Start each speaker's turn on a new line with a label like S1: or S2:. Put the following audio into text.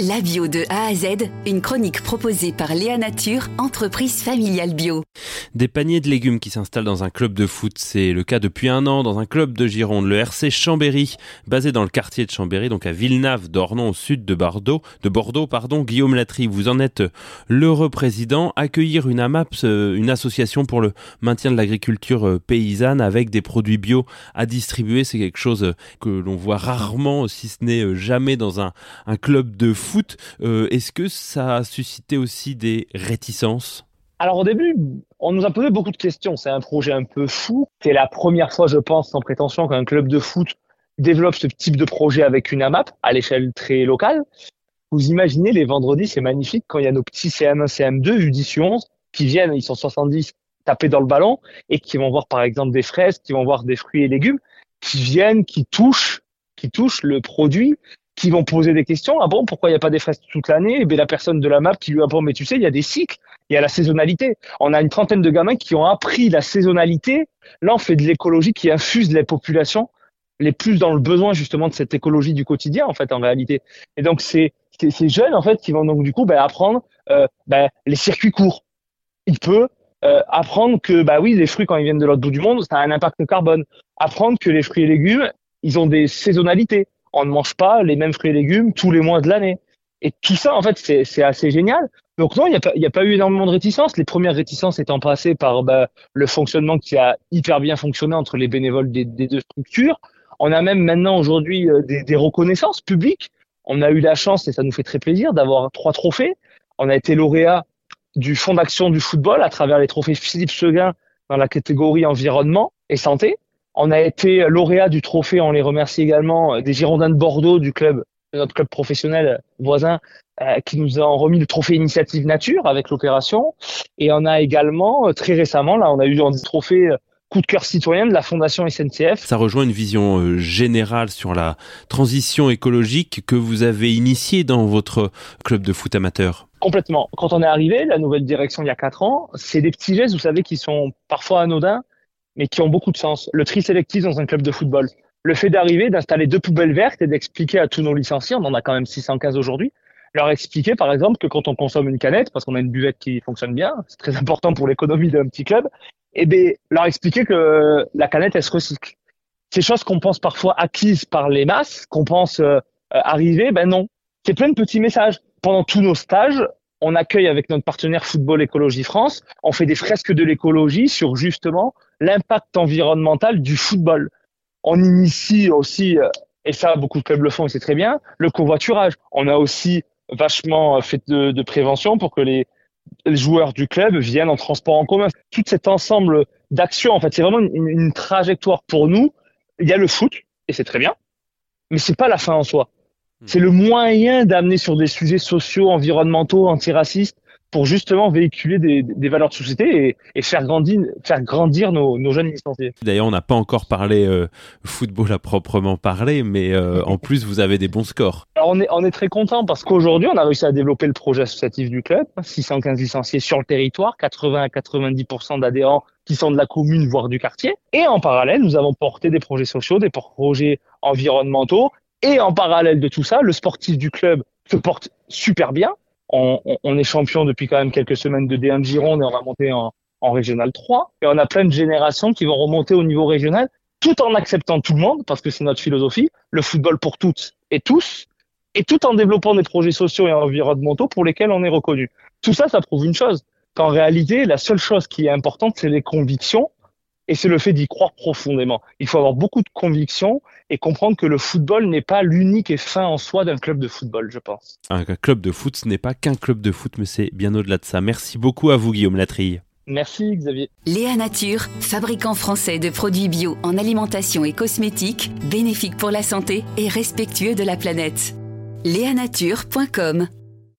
S1: La bio de A à Z, une chronique proposée par Léa Nature, entreprise familiale bio.
S2: Des paniers de légumes qui s'installent dans un club de foot, c'est le cas depuis un an dans un club de Gironde, le RC Chambéry, basé dans le quartier de Chambéry, donc à Villeneuve d'Ornon, au sud de Bordeaux. De Bordeaux, pardon, Guillaume Latry, vous en êtes l'heureux président. Accueillir une AMAPS, euh, une association pour le maintien de l'agriculture euh, paysanne avec des produits bio à distribuer, c'est quelque chose euh, que l'on voit rarement, si ce n'est jamais dans un, un club de foot foot. Euh, est-ce que ça a suscité aussi des réticences?
S3: Alors au début, on nous a posé beaucoup de questions. C'est un projet un peu fou. C'est la première fois, je pense, sans prétention, qu'un club de foot développe ce type de projet avec une AMAP à l'échelle très locale. Vous imaginez, les vendredis, c'est magnifique quand il y a nos petits CM1, CM2, U10, U11 qui viennent, ils sont 70, taper dans le ballon et qui vont voir par exemple des fraises, qui vont voir des fruits et légumes, qui viennent, qui touchent, qui touchent le produit qui vont poser des questions. Ah bon, pourquoi il n'y a pas des fraises toute l'année? Et bien la personne de la map qui lui apprend, mais tu sais, il y a des cycles, il y a la saisonnalité. On a une trentaine de gamins qui ont appris la saisonnalité. Là, on fait de l'écologie qui infuse les populations les plus dans le besoin justement de cette écologie du quotidien en fait en réalité. Et donc c'est ces jeunes en fait qui vont donc du coup ben, apprendre euh, ben, les circuits courts. Il peut euh, apprendre que bah oui les fruits quand ils viennent de l'autre bout du monde ça a un impact carbone. Apprendre que les fruits et légumes ils ont des saisonnalités on ne mange pas les mêmes fruits et légumes tous les mois de l'année. Et tout ça, en fait, c'est assez génial. Donc non, il n'y a, pas, a pas eu énormément de réticences. Les premières réticences étant passées par bah, le fonctionnement qui a hyper bien fonctionné entre les bénévoles des, deux structures. On a même maintenant aujourd'hui euh, des, reconnaissances publiques. On a eu la chance, et ça nous fait très plaisir, d'avoir trois trophées. On a été lauréat du Fonds d'action du football à travers les trophées Philippe Seguin dans la catégorie environnement et santé. On a été lauréat du trophée, on les remercie également, euh, des Girondins de Bordeaux, du club, notre club professionnel voisin, euh, qui nous ont remis le trophée Initiative Nature avec l'opération. Et on a également, euh, très récemment, là, on a eu un trophée coup de cœur citoyen de la Fondation SNCF.
S2: Ça rejoint une vision générale sur la transition écologique que vous avez initiée dans votre club de foot amateur.
S3: Complètement. Quand on est arrivé, la nouvelle direction il y a quatre ans, c'est des petits gestes, vous savez, qui sont parfois anodins, mais qui ont beaucoup de sens. Le tri sélectif dans un club de football. Le fait d'arriver, d'installer deux poubelles vertes et d'expliquer à tous nos licenciés, on en a quand même 615 aujourd'hui, leur expliquer par exemple que quand on consomme une canette, parce qu'on a une buvette qui fonctionne bien, c'est très important pour l'économie d'un petit club, et eh bien leur expliquer que la canette elle se recycle. Ces choses qu'on pense parfois acquises par les masses, qu'on pense euh, arriver, ben non. C'est plein de petits messages. Pendant tous nos stages, on accueille avec notre partenaire Football Écologie France, on fait des fresques de l'écologie sur justement l'impact environnemental du football. On initie aussi, euh, et ça beaucoup de clubs le font et c'est très bien, le covoiturage. On a aussi vachement fait de, prévention pour que les, joueurs du club viennent en transport en commun. Tout cet ensemble d'actions, en fait, c'est vraiment une, une, trajectoire pour nous. Il y a le foot, et c'est très bien, mais c'est pas la fin en soi. Hmm. C'est le moyen d'amener sur des sujets sociaux, environnementaux, antiracistes, pour justement véhiculer des, valeurs de société et, faire grandir, faire grandir nos, jeunes licenciés.
S2: D'ailleurs, on n'a pas encore parlé euh, football à proprement parler, mais euh, en plus, vous avez des bons scores.
S3: Alors, on est, on est très content parce qu'aujourd'hui, on a réussi à développer le projet associatif du club. 615 licenciés sur le territoire, 80 à 90% d'adhérents qui sont de la commune, voire du quartier. Et en parallèle, nous avons porté des projets sociaux, des projets environnementaux et en parallèle de tout ça, le sportif du club se porte super bien. On, est champion depuis quand même quelques semaines de D1 de Gironde et on va monter en, en Régional 3. Et on a plein de générations qui vont remonter au niveau régional tout en acceptant tout le monde, parce que c'est notre philosophie, le football pour toutes et tous, et tout en développant des projets sociaux et environnementaux pour lesquels on est reconnu. Tout ça, ça prouve une chose, qu'en réalité, la seule chose qui est importante, c'est les convictions et c'est le fait d'y croire profondément. Il faut avoir beaucoup de conviction et comprendre que le football n'est pas l'unique et fin en soi d'un club de football, je pense.
S2: Un club de foot, ce n'est pas qu'un club de foot, mais c'est bien au-delà de ça. Merci beaucoup à vous, Guillaume Latrille.
S3: Merci Xavier.
S1: Léa Nature, fabricant français de produits bio en alimentation et cosmétiques, bénéfique pour la santé et respectueux de la planète. Léanature.com